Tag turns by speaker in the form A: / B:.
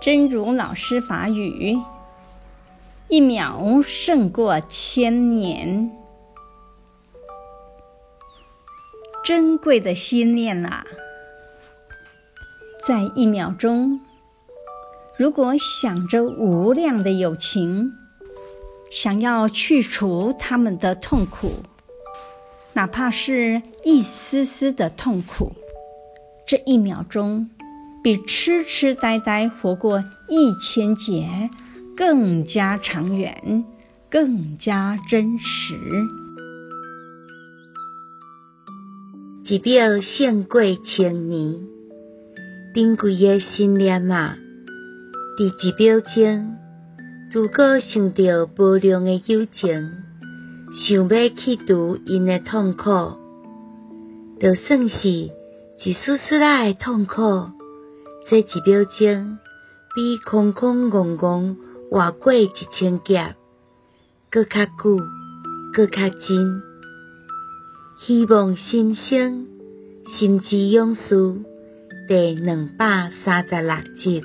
A: 真如老师法语，一秒胜过千年。珍贵的心念啊，在一秒钟，如果想着无量的友情，想要去除他们的痛苦，哪怕是一丝丝的痛苦，这一秒钟比痴痴呆呆活过一千劫更加长远，更加真实。
B: 一秒胜过千年，珍贵的心念啊，伫一秒钟，如果想到无量的友情，想要去除因的痛苦，就算是一丝丝仔的痛苦，这一秒钟比空空怣怣活过一千劫，搁较久，搁较真。希望新生心之勇士第两百三十六集。